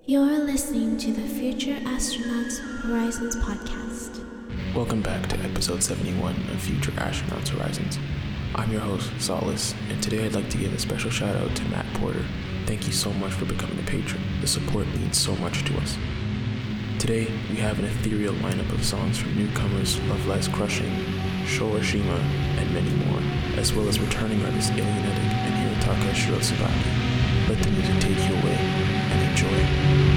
You're listening to the Future Astronauts Horizons podcast. Welcome back to episode 71 of Future Astronauts Horizons. I'm your host, Solace, and today I'd like to give a special shout out to Matt Porter. Thank you so much for becoming a patron. The support means so much to us. Today, we have an ethereal lineup of songs from newcomers Love Lies Crushing, Showashima, and many more, as well as returning artists Alienetic and Hirotaka Shirotsubaki. Let the music take you away enjoy.